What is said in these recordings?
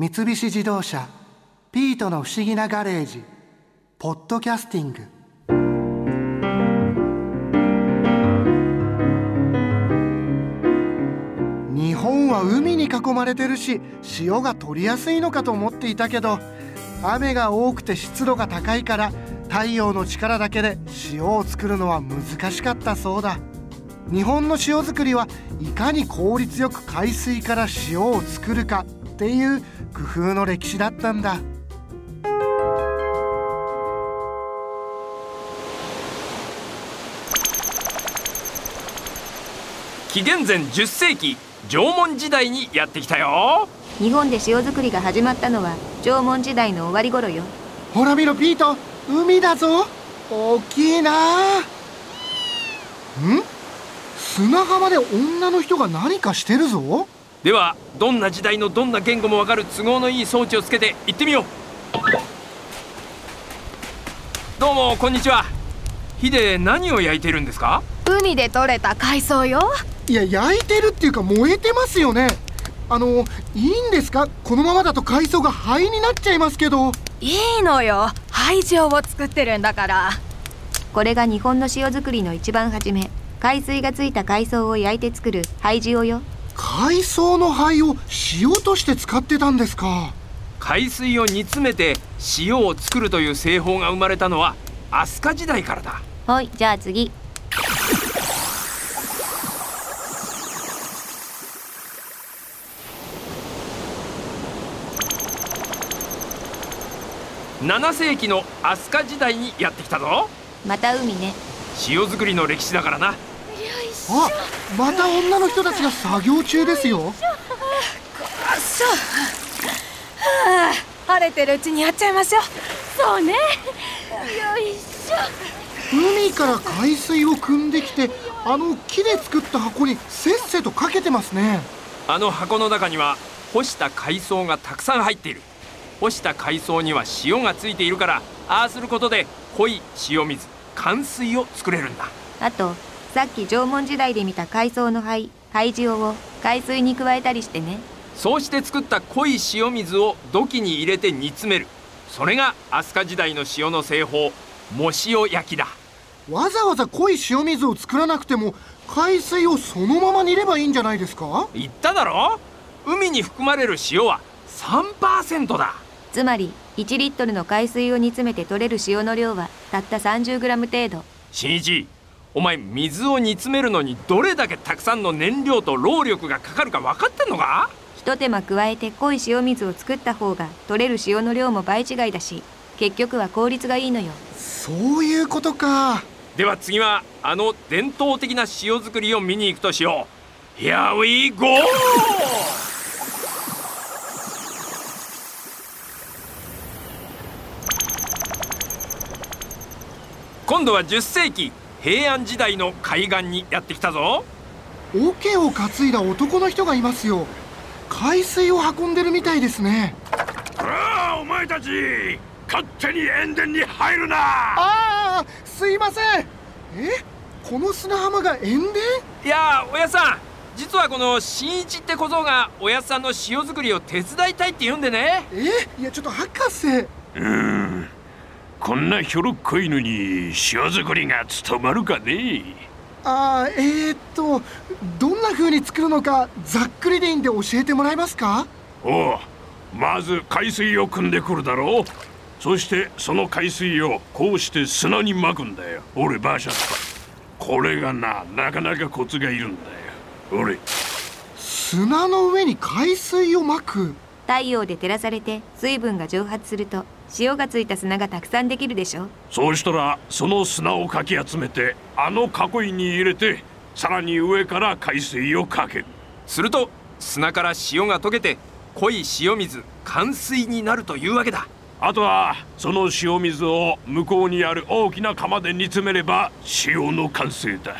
三菱自動車「ピートの不思議なガレージ」「ポッドキャスティング」日本は海に囲まれてるし塩が取りやすいのかと思っていたけど雨が多くて湿度が高いから太陽の力だけで塩を作るのは難しかったそうだ。日本の塩作りはいかに効率よく海水から塩を作るかっていう工夫の歴史だったんだ。紀元前10世紀縄文時代にやってきたよ。日本で塩作りが始まったのは縄文時代の終わり頃よ。ほら見ろピート海だぞ。大きいな。ん？砂浜で女の人が何かしてるぞではどんな時代のどんな言語もわかる都合のいい装置をつけて行ってみよう。どうもこんにちは。火で何を焼いてるんですか？海で採れた海藻よ。いや焼いてるっていうか燃えてますよね。あのいいんですか？このままだと海藻が灰になっちゃいますけど。いいのよ。廃塩を作ってるんだから。これが日本の塩作りの一番初め。海水がついた海藻を焼いて作る廃塩よ海藻の灰を塩として使ってたんですか？海水を煮詰めて塩を作るという製法が生まれたのは飛鳥時代からだ。はいじゃあ次。7世紀の飛鳥時代にやってきたぞ。また海ね。塩作りの歴史だからなあまた女の人たちが作業中ですよ。はあ晴れてるうちにやっちゃいましょう。そうね。よいしょ。海から海水を汲んできてあの木で作った箱にせっせとかけてますね。あの箱の中には干した海藻がたくさん入っている。干した海藻には塩がついているからああすることで濃い塩水寒水を作れるんだ。あとさっき縄文時代で見た海藻の灰廃塩を海水に加えたりしてね。そうして作った濃い塩水を土器に入れて煮詰める。それが飛鳥時代の塩の製法藻塩焼きだ。わざわざ濃い塩水を作らなくても海水をそのまま煮ればいいんじゃないですか？言っただろ？海に含まれる塩は3%だ。つまり1リットルの海水を煮詰めて取れる塩の量はたった 30g 程度。新一お前水を煮詰めるのにどれだけたくさんの燃料と労力がかかるか分かってんのか？ひと手間加えて濃い塩水を作った方が取れる塩の量も倍違いだし結局は効率がいいのよ。そういうことか。では次はあの伝統的な塩作りを見に行くとしよう。Here we go! 今度は10世紀平安時代の海岸にやってきたぞ。桶を担いだ男の人がいますよ。海水を運んでるみたいですね。ああお前たち勝手に塩田に入るな。ああすいません。えこの砂浜が塩田？いやおやっさん。実はこの新一って小僧がおやっさんの塩作りを手伝いたいって言うんでね。えいやちょっと博士。うんこんなひょろっこいのに塩作りが務まるかね？あーえー、っとどんな風に作るのかざっくりでいいんで教えてもらえますか？おうまず海水を汲んでくるだろう。そしてその海水をこうして砂にまくんだよ。俺バーシャッとこれがななかなかコツがいるんだよ。俺。砂の上に海水をまく？太陽で照らされて水分が蒸発すると塩がついた砂がたくさんできるでしょ？そうしたらその砂をかき集めてあの囲いに入れてさらに上から海水をかける。すると砂から塩が溶けて濃い塩水寒水になるというわけだ。あとはその塩水を向こうにある大きな釜で煮詰めれば塩の完成だ。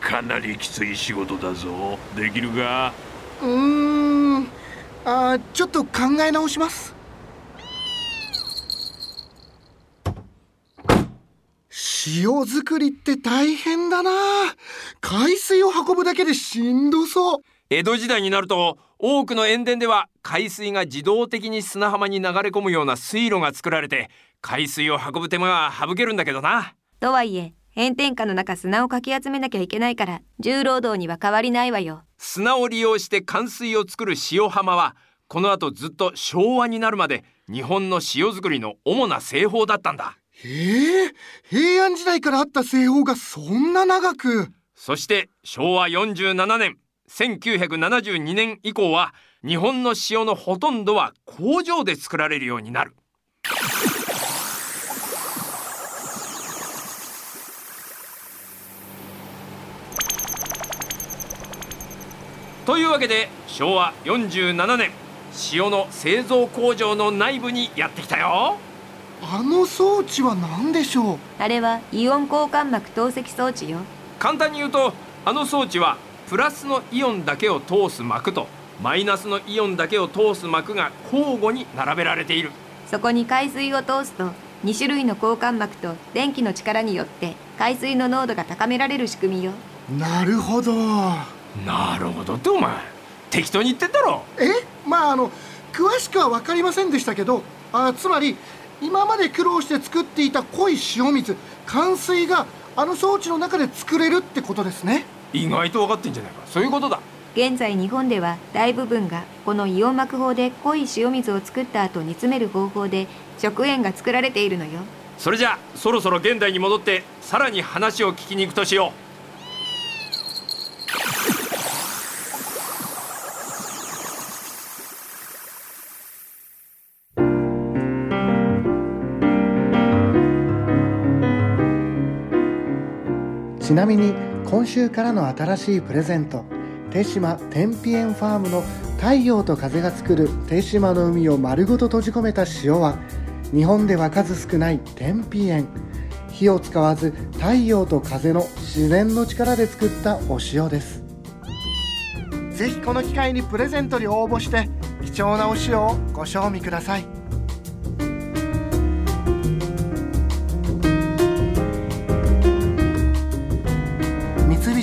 かなりきつい仕事だぞ。できるか？うーん。あーちょっと考え直します塩作りって大変だな。海水を運ぶだけでしんどそう。江戸時代になると多くの塩田では海水が自動的に砂浜に流れ込むような水路が作られて海水を運ぶ手間が省けるんだけどな。とはいえ炎天下の中砂をかき集めなきゃいけないから重労働には変わりないわよ。砂を利用して冠水を作る塩浜はこの後ずっと昭和になるまで日本の塩作りの主な製法だったんだへえ平安時代からあった製法がそんな長く。そして昭和47年1972年以降は日本の塩のほとんどは工場で作られるようになる。というわけで昭和47年塩の製造工場の内部にやってきたよ。あの装置は何でしょう？あれはイオン交換膜透析装置よ。簡単に言うとあの装置はプラスのイオンだけを通す膜とマイナスのイオンだけを通す膜が交互に並べられている。そこに海水を通すと2種類の交換膜と電気の力によって海水の濃度が高められる仕組みよ。なるほど。なるほどってお前適当に言ってんだろ。え？まああの詳しくは分かりませんでしたけどあつまり今まで苦労して作っていた濃い塩水寒水があの装置の中で作れるってことですね。意外と分かってんじゃないか。そういうことだ。現在日本では大部分がこのイオン膜法で濃い塩水を作った後煮詰める方法で食塩が作られているのよ。それじゃそろそろ現代に戻ってさらに話を聞きに行くとしようちなみに今週からの新しいプレゼント手島天日園ファームの太陽と風が作る手島の海を丸ごと閉じ込めた塩は日本では数少ない天日塩火を使わず太陽と風の自然の力で作ったお塩です。ぜひこの機会にプレゼントに応募して貴重なお塩をご賞味ください。